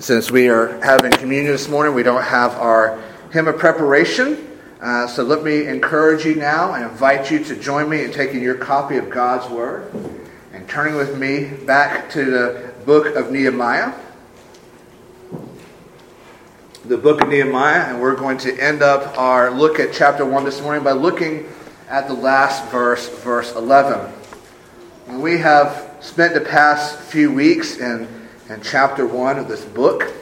Since we are having communion this morning, we don't have our hymn of preparation. Uh, so let me encourage you now and invite you to join me in taking your copy of God's Word and turning with me back to the book of Nehemiah. The book of Nehemiah, and we're going to end up our look at chapter 1 this morning by looking at the last verse, verse 11. And we have spent the past few weeks in and chapter 1 of this book.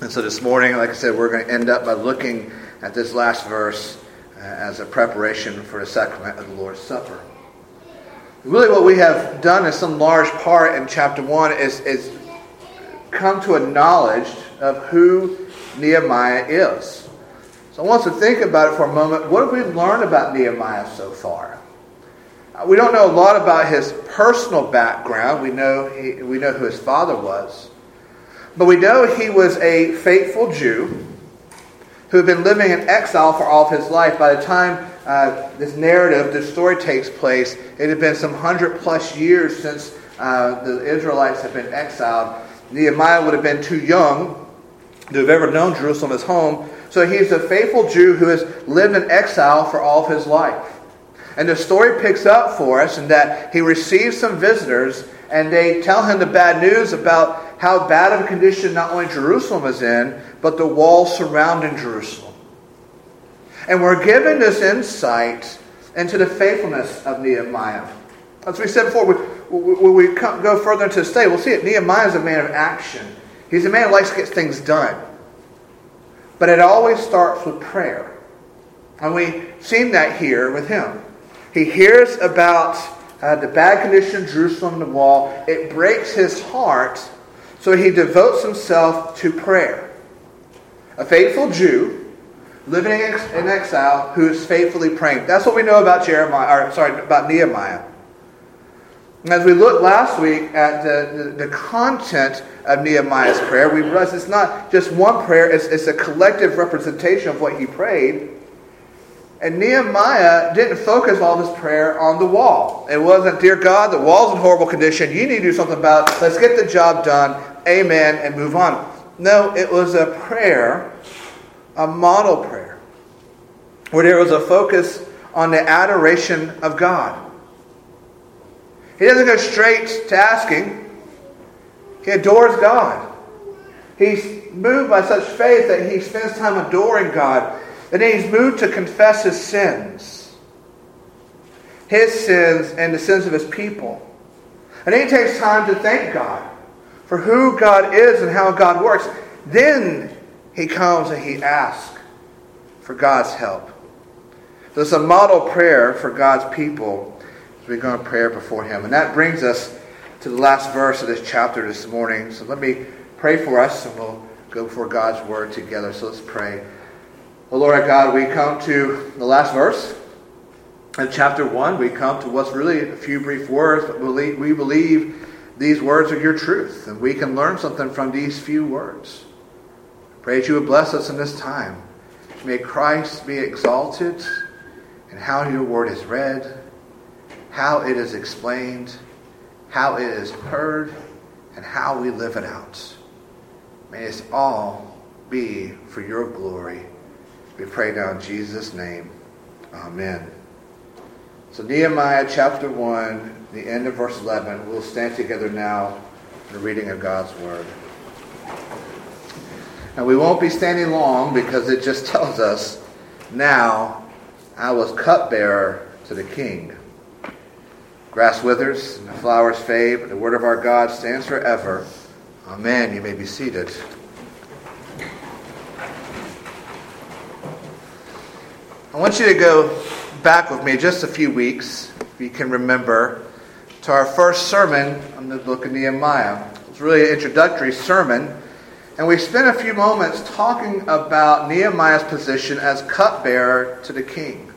And so this morning, like I said, we're going to end up by looking at this last verse uh, as a preparation for the sacrament of the Lord's Supper. Really, what we have done in some large part in chapter 1 is, is come to a knowledge of who Nehemiah is. So I want us to think about it for a moment. What have we learned about Nehemiah so far? We don't know a lot about his personal background. We know, he, we know who his father was. But we know he was a faithful Jew who had been living in exile for all of his life. By the time uh, this narrative, this story takes place, it had been some hundred plus years since uh, the Israelites had been exiled. Nehemiah would have been too young to have ever known Jerusalem as home. So he's a faithful Jew who has lived in exile for all of his life. And the story picks up for us in that he receives some visitors and they tell him the bad news about how bad of a condition not only Jerusalem is in, but the walls surrounding Jerusalem. And we're given this insight into the faithfulness of Nehemiah. As we said before, when we go further into the study, we'll see it. Nehemiah is a man of action. He's a man who likes to get things done. But it always starts with prayer. And we've seen that here with him. He hears about uh, the bad condition of Jerusalem, the wall. It breaks his heart, so he devotes himself to prayer. A faithful Jew living in exile who is faithfully praying. That's what we know about Jeremiah, or sorry, about Nehemiah. As we looked last week at the, the, the, content of Nehemiah's prayer, we realized it's not just one prayer, it's, it's a collective representation of what he prayed. And Nehemiah didn't focus all his prayer on the wall. It wasn't, Dear God, the wall's in horrible condition. You need to do something about it. Let's get the job done. Amen. And move on. No, it was a prayer, a model prayer, where there was a focus on the adoration of God. He doesn't go straight to asking, he adores God. He's moved by such faith that he spends time adoring God and then he's moved to confess his sins, his sins and the sins of his people. And then he takes time to thank God for who God is and how God works. Then he comes and he asks for God's help. It's a model prayer for God's people as we go in prayer before him. And that brings us to the last verse of this chapter this morning. So let me pray for us and we'll go before God's word together. So let's pray. Oh Lord God, we come to the last verse in chapter 1. We come to what's really a few brief words, but we believe these words are your truth, and we can learn something from these few words. Pray that you would bless us in this time. May Christ be exalted in how your word is read, how it is explained, how it is heard, and how we live it out. May this all be for your glory. We pray now in Jesus' name. Amen. So, Nehemiah chapter 1, the end of verse 11. We'll stand together now in the reading of God's Word. And we won't be standing long because it just tells us, Now I was cupbearer to the king. Grass withers and the flowers fade, but the word of our God stands forever. Amen. You may be seated. I want you to go back with me just a few weeks, if you can remember, to our first sermon on the book of Nehemiah. It was really an introductory sermon, and we spent a few moments talking about Nehemiah's position as cupbearer to the king.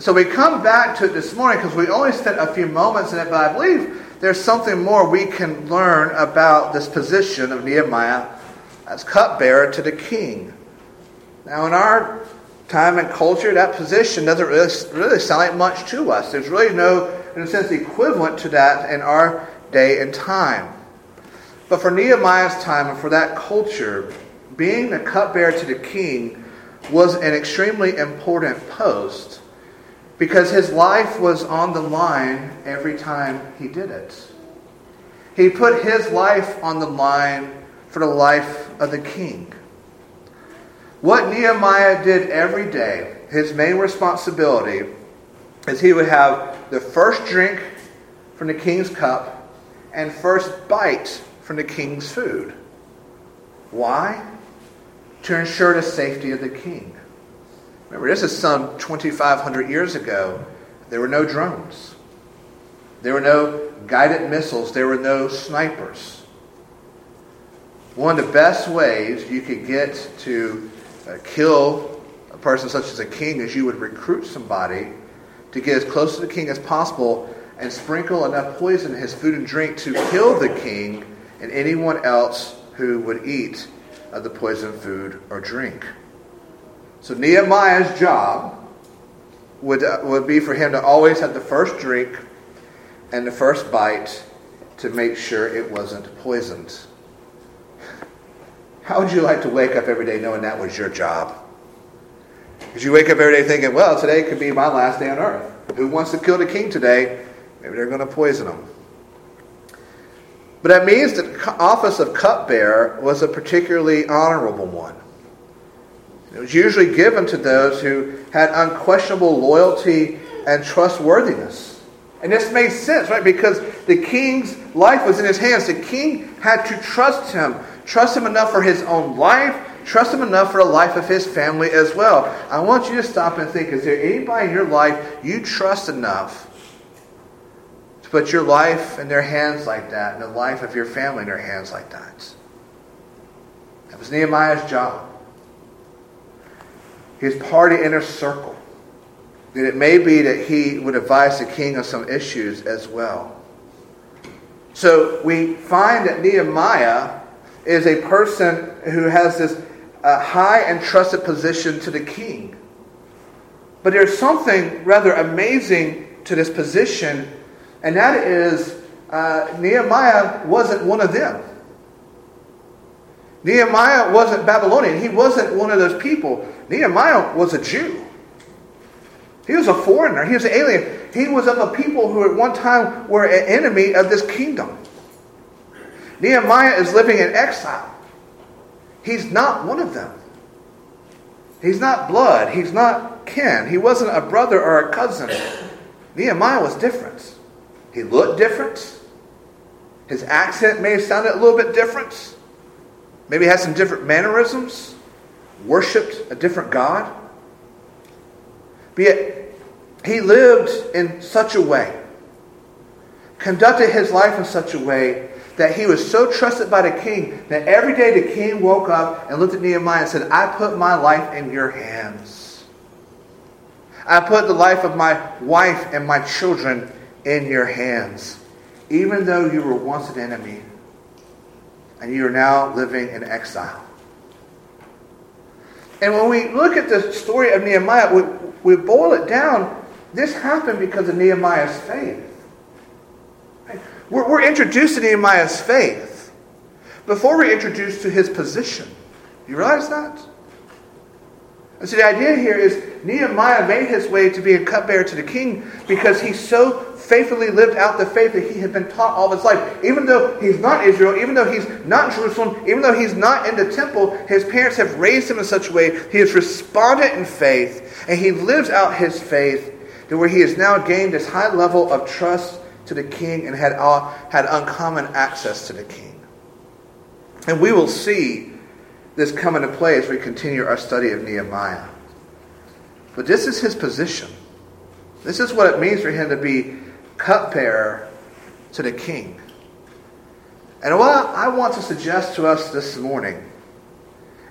So we come back to it this morning because we only spent a few moments in it, but I believe there's something more we can learn about this position of Nehemiah as cupbearer to the king. Now, in our time and culture, that position doesn't really, really sound like much to us. There's really no, in a sense, equivalent to that in our day and time. But for Nehemiah's time and for that culture, being the cupbearer to the king was an extremely important post because his life was on the line every time he did it. He put his life on the line for the life of the king. What Nehemiah did every day, his main responsibility, is he would have the first drink from the king's cup and first bite from the king's food. Why? To ensure the safety of the king. Remember, this is some 2,500 years ago. There were no drones, there were no guided missiles, there were no snipers. One of the best ways you could get to uh, kill a person such as a king as you would recruit somebody to get as close to the king as possible and sprinkle enough poison in his food and drink to kill the king and anyone else who would eat of the poisoned food or drink. So Nehemiah's job would, uh, would be for him to always have the first drink and the first bite to make sure it wasn't poisoned. How would you like to wake up every day knowing that was your job? Because you wake up every day thinking, well, today could be my last day on earth. Who wants to kill the king today? Maybe they're going to poison him. But that means that the office of cupbearer was a particularly honorable one. It was usually given to those who had unquestionable loyalty and trustworthiness. And this made sense, right? Because the king's life was in his hands. The king had to trust him, trust him enough for his own life, trust him enough for the life of his family as well. I want you to stop and think is there anybody in your life you trust enough to put your life in their hands like that, and the life of your family in their hands like that? That was Nehemiah's job his party inner circle. And it may be that he would advise the king on some issues as well. So we find that Nehemiah is a person who has this uh, high and trusted position to the king. But there's something rather amazing to this position, and that is uh, Nehemiah wasn't one of them. Nehemiah wasn't Babylonian. He wasn't one of those people. Nehemiah was a Jew. He was a foreigner. He was an alien. He was of a people who at one time were an enemy of this kingdom. Nehemiah is living in exile. He's not one of them. He's not blood. He's not kin. He wasn't a brother or a cousin. Nehemiah was different. He looked different. His accent may have sounded a little bit different. Maybe had some different mannerisms worshiped a different God. But yet, he lived in such a way, conducted his life in such a way that he was so trusted by the king that every day the king woke up and looked at Nehemiah and said, I put my life in your hands. I put the life of my wife and my children in your hands. Even though you were once an enemy and you are now living in exile. And when we look at the story of Nehemiah, we, we boil it down. This happened because of Nehemiah's faith. We're, we're introduced to Nehemiah's faith before we're introduced to his position. You realize that? And so the idea here is Nehemiah made his way to be a cupbearer to the king because he so faithfully lived out the faith that he had been taught all his life. Even though he's not Israel, even though he's not in Jerusalem, even though he's not in the temple, his parents have raised him in such a way he has responded in faith and he lives out his faith to where he has now gained this high level of trust to the king and had, had uncommon access to the king. And we will see this come into play as we continue our study of Nehemiah. But this is his position. This is what it means for him to be cupbearer to the king. And what I want to suggest to us this morning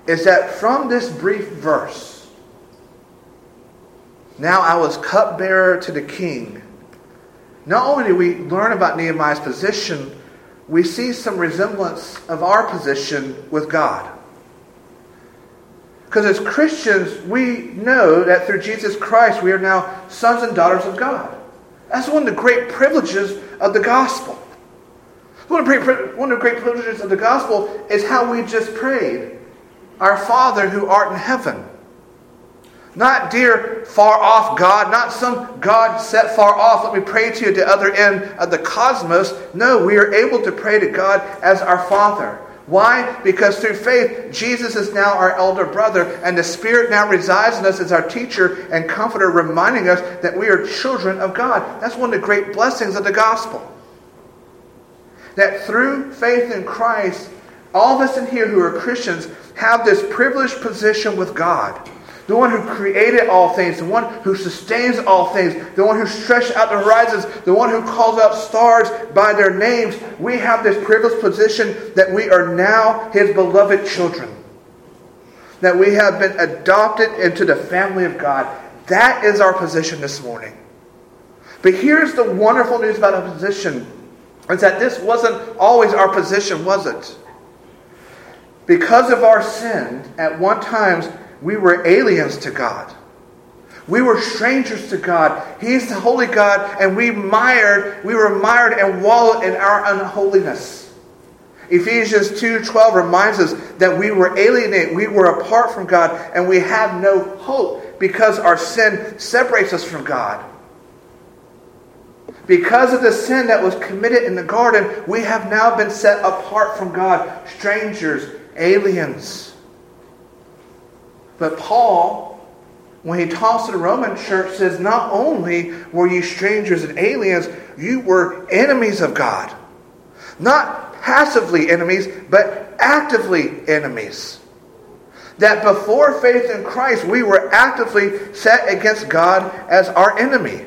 is that from this brief verse, now I was cupbearer to the king. Not only do we learn about Nehemiah's position, we see some resemblance of our position with God. Because as Christians, we know that through Jesus Christ, we are now sons and daughters of God. That's one of the great privileges of the gospel. One of, the, great privileges of the gospel is how we just prayed Our Father who art in heaven. Not dear far off God, not some God set far off. Let me pray to you at the other end of the cosmos. No, we are able to pray to God as our Father. Why? Because through faith, Jesus is now our elder brother, and the Spirit now resides in us as our teacher and comforter, reminding us that we are children of God. That's one of the great blessings of the gospel. That through faith in Christ, all of us in here who are Christians have this privileged position with God the one who created all things, the one who sustains all things, the one who stretched out the horizons, the one who calls out stars by their names. We have this privileged position that we are now his beloved children. That we have been adopted into the family of God. That is our position this morning. But here's the wonderful news about our position is that this wasn't always our position, was it? Because of our sin, at one time we were aliens to God. We were strangers to God. He's the holy God, and we mired, we were mired and wallowed in our unholiness. Ephesians 2:12 reminds us that we were alienated, we were apart from God, and we have no hope because our sin separates us from God. Because of the sin that was committed in the garden, we have now been set apart from God, strangers, aliens. But Paul, when he talks to the Roman church, says, Not only were you strangers and aliens, you were enemies of God. Not passively enemies, but actively enemies. That before faith in Christ, we were actively set against God as our enemy.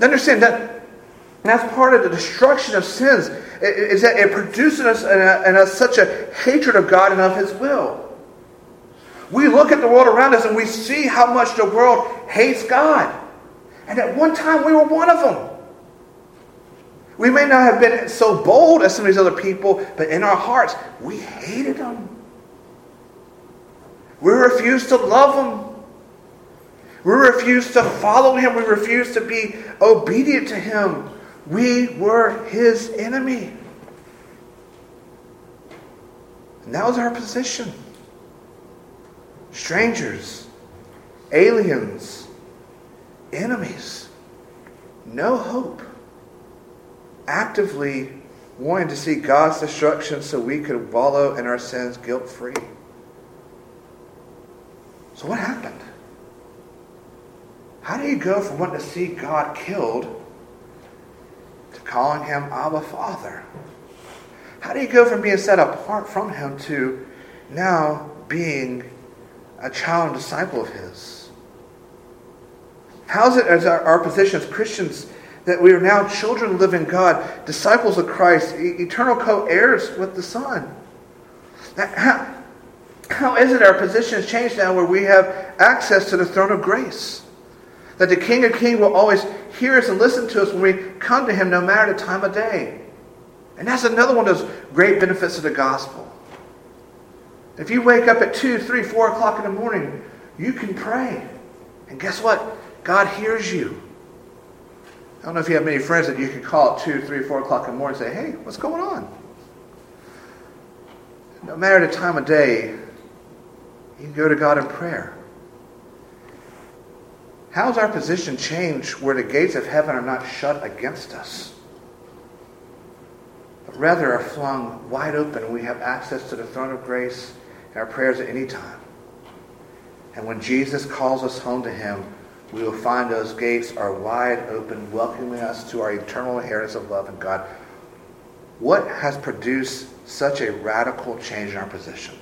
Understand that that's part of the destruction of sins, is that it produces in, us, in a, such a hatred of God and of His will. We look at the world around us and we see how much the world hates God. And at one time, we were one of them. We may not have been so bold as some of these other people, but in our hearts, we hated them. We refused to love him. We refused to follow him. We refused to be obedient to him. We were his enemy. And that was our position strangers, aliens, enemies, no hope, actively wanting to see God's destruction so we could wallow in our sins guilt free. So, what happened? How do you go from wanting to see God killed to calling him Abba Father? How do you go from being set apart from him to now being a child and disciple of His? How is it as our, our position as Christians that we are now children living God, disciples of Christ, eternal co heirs with the Son? How, how is it our position has changed now where we have access to the throne of grace? That the King of Kings will always hear us and listen to us when we come to Him no matter the time of day. And that's another one of those great benefits of the gospel. If you wake up at 2, 3, 4 o'clock in the morning, you can pray. And guess what? God hears you. I don't know if you have many friends that you can call at 2, 3, 4 o'clock in the morning and say, hey, what's going on? No matter the time of day, you can go to God in prayer. How's our position changed where the gates of heaven are not shut against us? But rather are flung wide open we have access to the throne of grace our prayers at any time. And when Jesus calls us home to him, we will find those gates are wide open, welcoming us to our eternal inheritance of love in God. What has produced such a radical change in our position?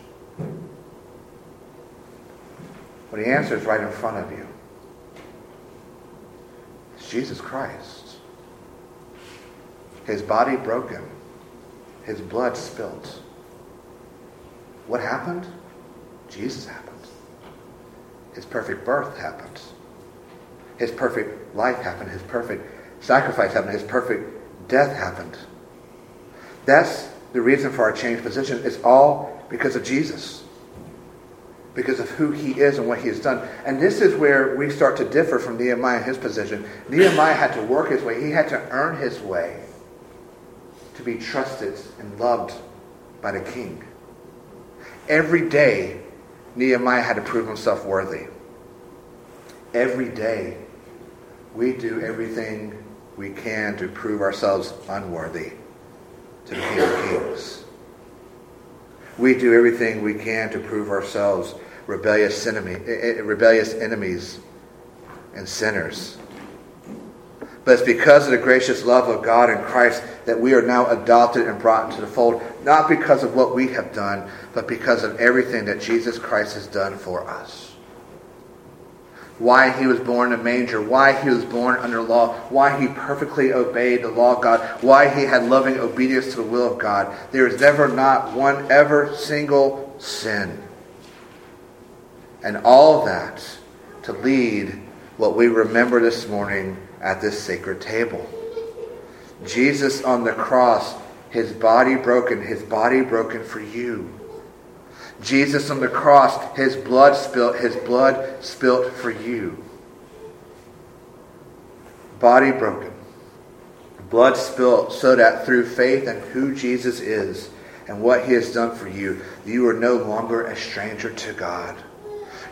Well, the answer is right in front of you. It's Jesus Christ. His body broken, his blood spilt what happened? Jesus happened. His perfect birth happened. His perfect life happened. His perfect sacrifice happened. His perfect death happened. That's the reason for our changed position. It's all because of Jesus. Because of who he is and what he has done. And this is where we start to differ from Nehemiah in his position. Nehemiah had to work his way, he had to earn his way. to be trusted and loved by the king. Every day, Nehemiah had to prove himself worthy. Every day, we do everything we can to prove ourselves unworthy to the King of Kings. We do everything we can to prove ourselves rebellious, eh, eh, rebellious enemies and sinners. But it's because of the gracious love of God in Christ that we are now adopted and brought into the fold, not because of what we have done, but because of everything that Jesus Christ has done for us. Why he was born in a manger, why he was born under law, why he perfectly obeyed the law of God, why he had loving obedience to the will of God. There is never not one ever single sin. And all that to lead what we remember this morning at this sacred table. Jesus on the cross, his body broken, his body broken for you. Jesus on the cross, his blood spilt, his blood spilt for you. Body broken, blood spilt, so that through faith in who Jesus is and what he has done for you, you are no longer a stranger to God.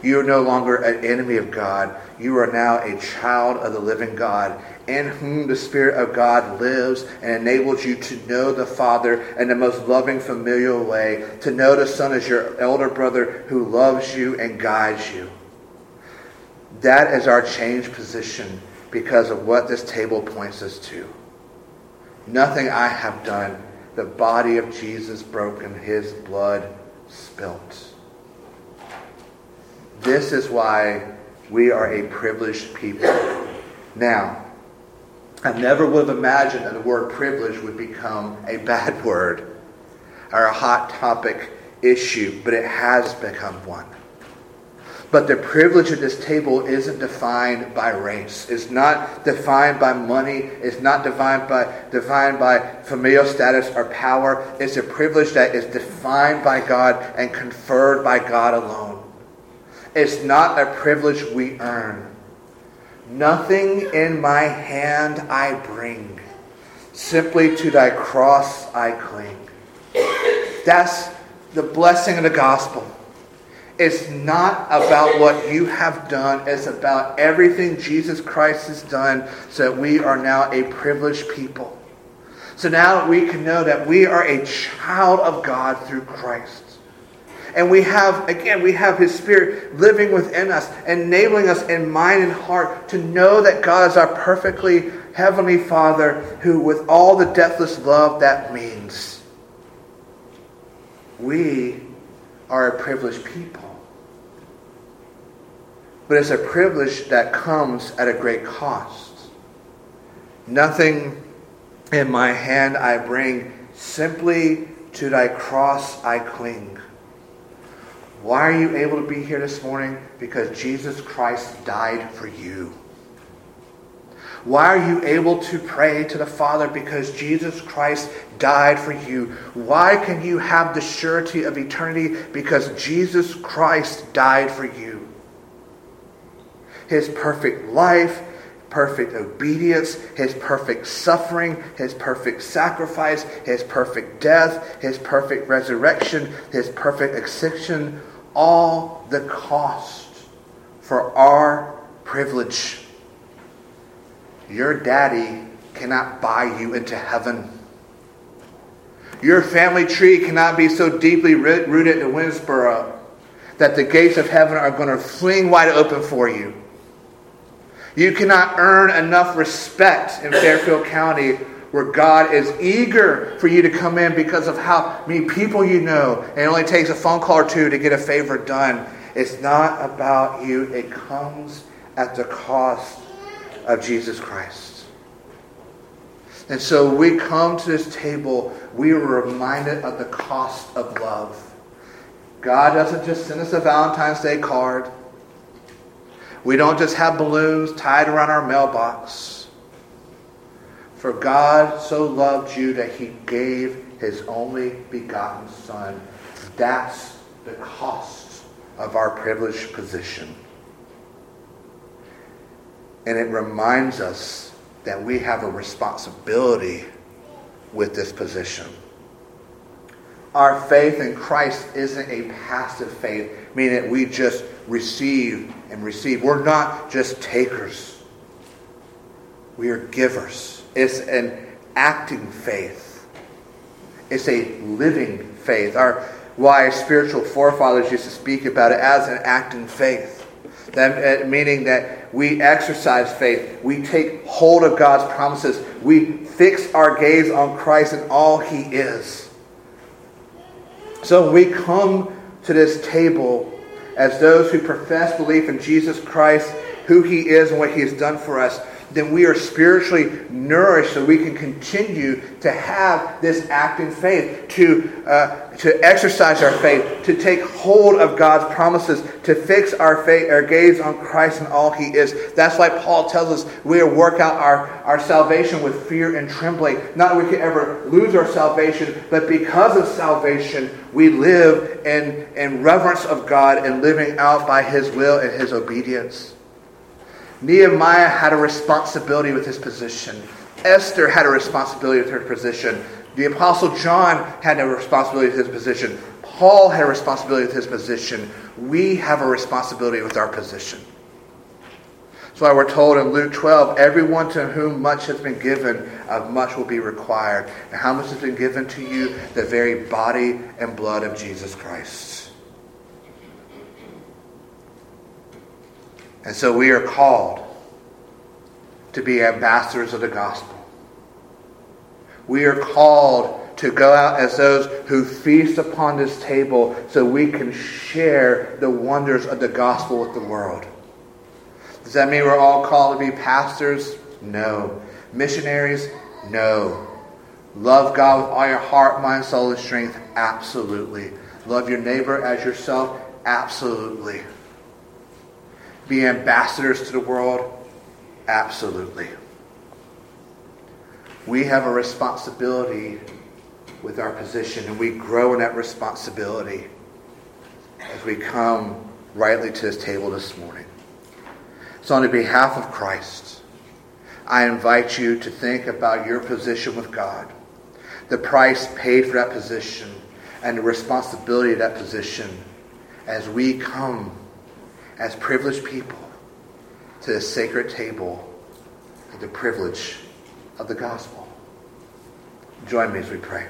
You are no longer an enemy of God. You are now a child of the living God, in whom the Spirit of God lives and enables you to know the Father in the most loving, familial way, to know the Son as your elder brother who loves you and guides you. That is our changed position because of what this table points us to. Nothing I have done, the body of Jesus broken, his blood spilt. This is why we are a privileged people. Now, I never would have imagined that the word privilege would become a bad word or a hot topic issue, but it has become one. But the privilege at this table isn't defined by race. It's not defined by money. It's not defined by defined by familial status or power. It's a privilege that is defined by God and conferred by God alone. It's not a privilege we earn. Nothing in my hand I bring, simply to thy cross I cling. That's the blessing of the gospel. It's not about what you have done, it's about everything Jesus Christ has done so that we are now a privileged people. So now we can know that we are a child of God through Christ. And we have, again, we have His Spirit living within us, enabling us in mind and heart to know that God is our perfectly Heavenly Father who, with all the deathless love that means, we are a privileged people. But it's a privilege that comes at a great cost. Nothing in my hand I bring, simply to thy cross I cling. Why are you able to be here this morning? Because Jesus Christ died for you. Why are you able to pray to the Father? Because Jesus Christ died for you. Why can you have the surety of eternity? Because Jesus Christ died for you. His perfect life, perfect obedience, his perfect suffering, his perfect sacrifice, his perfect death, his perfect resurrection, his perfect ascension all the cost for our privilege. Your daddy cannot buy you into heaven. Your family tree cannot be so deeply rooted in Winnsboro that the gates of heaven are going to fling wide open for you. You cannot earn enough respect in Fairfield County where God is eager for you to come in because of how many people you know. And it only takes a phone call or two to get a favor done. It's not about you, it comes at the cost of Jesus Christ. And so we come to this table, we are reminded of the cost of love. God doesn't just send us a Valentine's Day card. We don't just have balloons tied around our mailbox. For God so loved you that he gave his only begotten Son. That's the cost of our privileged position. And it reminds us that we have a responsibility with this position. Our faith in Christ isn't a passive faith, meaning we just receive and receive. We're not just takers, we are givers. It's an acting faith, it's a living faith. Our wise spiritual forefathers used to speak about it as an acting faith. That, uh, meaning that we exercise faith, we take hold of God's promises, we fix our gaze on Christ and all He is. So we come to this table as those who profess belief in Jesus Christ, who He is, and what He has done for us then we are spiritually nourished so we can continue to have this acting faith, to, uh, to exercise our faith, to take hold of God's promises, to fix our, faith, our gaze on Christ and all He is. That's why Paul tells us we are work out our, our salvation with fear and trembling. Not that we could ever lose our salvation, but because of salvation, we live in, in reverence of God and living out by His will and His obedience. Nehemiah had a responsibility with his position. Esther had a responsibility with her position. The Apostle John had a responsibility with his position. Paul had a responsibility with his position. We have a responsibility with our position. That's why we're told in Luke 12 everyone to whom much has been given, of much will be required. And how much has been given to you? The very body and blood of Jesus Christ. And so we are called to be ambassadors of the gospel. We are called to go out as those who feast upon this table so we can share the wonders of the gospel with the world. Does that mean we're all called to be pastors? No. Missionaries? No. Love God with all your heart, mind, soul, and strength? Absolutely. Love your neighbor as yourself? Absolutely be ambassadors to the world? Absolutely. We have a responsibility with our position, and we grow in that responsibility as we come rightly to this table this morning. So, on behalf of Christ, I invite you to think about your position with God, the price paid for that position, and the responsibility of that position as we come as privileged people to the sacred table of the privilege of the gospel. Join me as we pray.